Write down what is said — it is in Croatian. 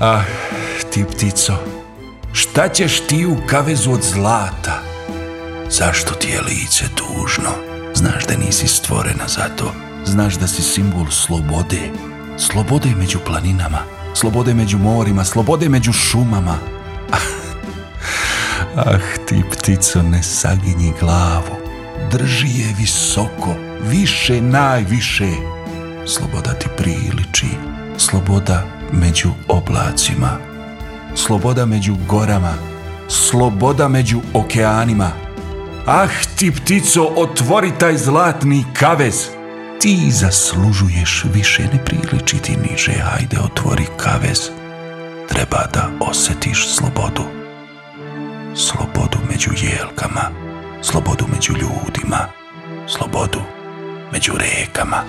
Ah, ti ptico, šta ćeš ti u kavezu od zlata? Zašto ti je lice tužno? Znaš da nisi stvorena za to. Znaš da si simbol slobode. Slobode među planinama, slobode među morima, slobode među šumama. Ah, ti ptico, ne saginji glavu. Drži je visoko, više najviše. Sloboda ti priliči, sloboda među oblacima, sloboda među gorama, sloboda među okeanima. Ah, ti ptico, otvori taj zlatni kavez. Ti zaslužuješ više, ne priliči ti niže, ajde otvori kavez. Treba da osjetiš slobodu. Slobodu među jelkama, slobodu među ljudima, slobodu među rekama.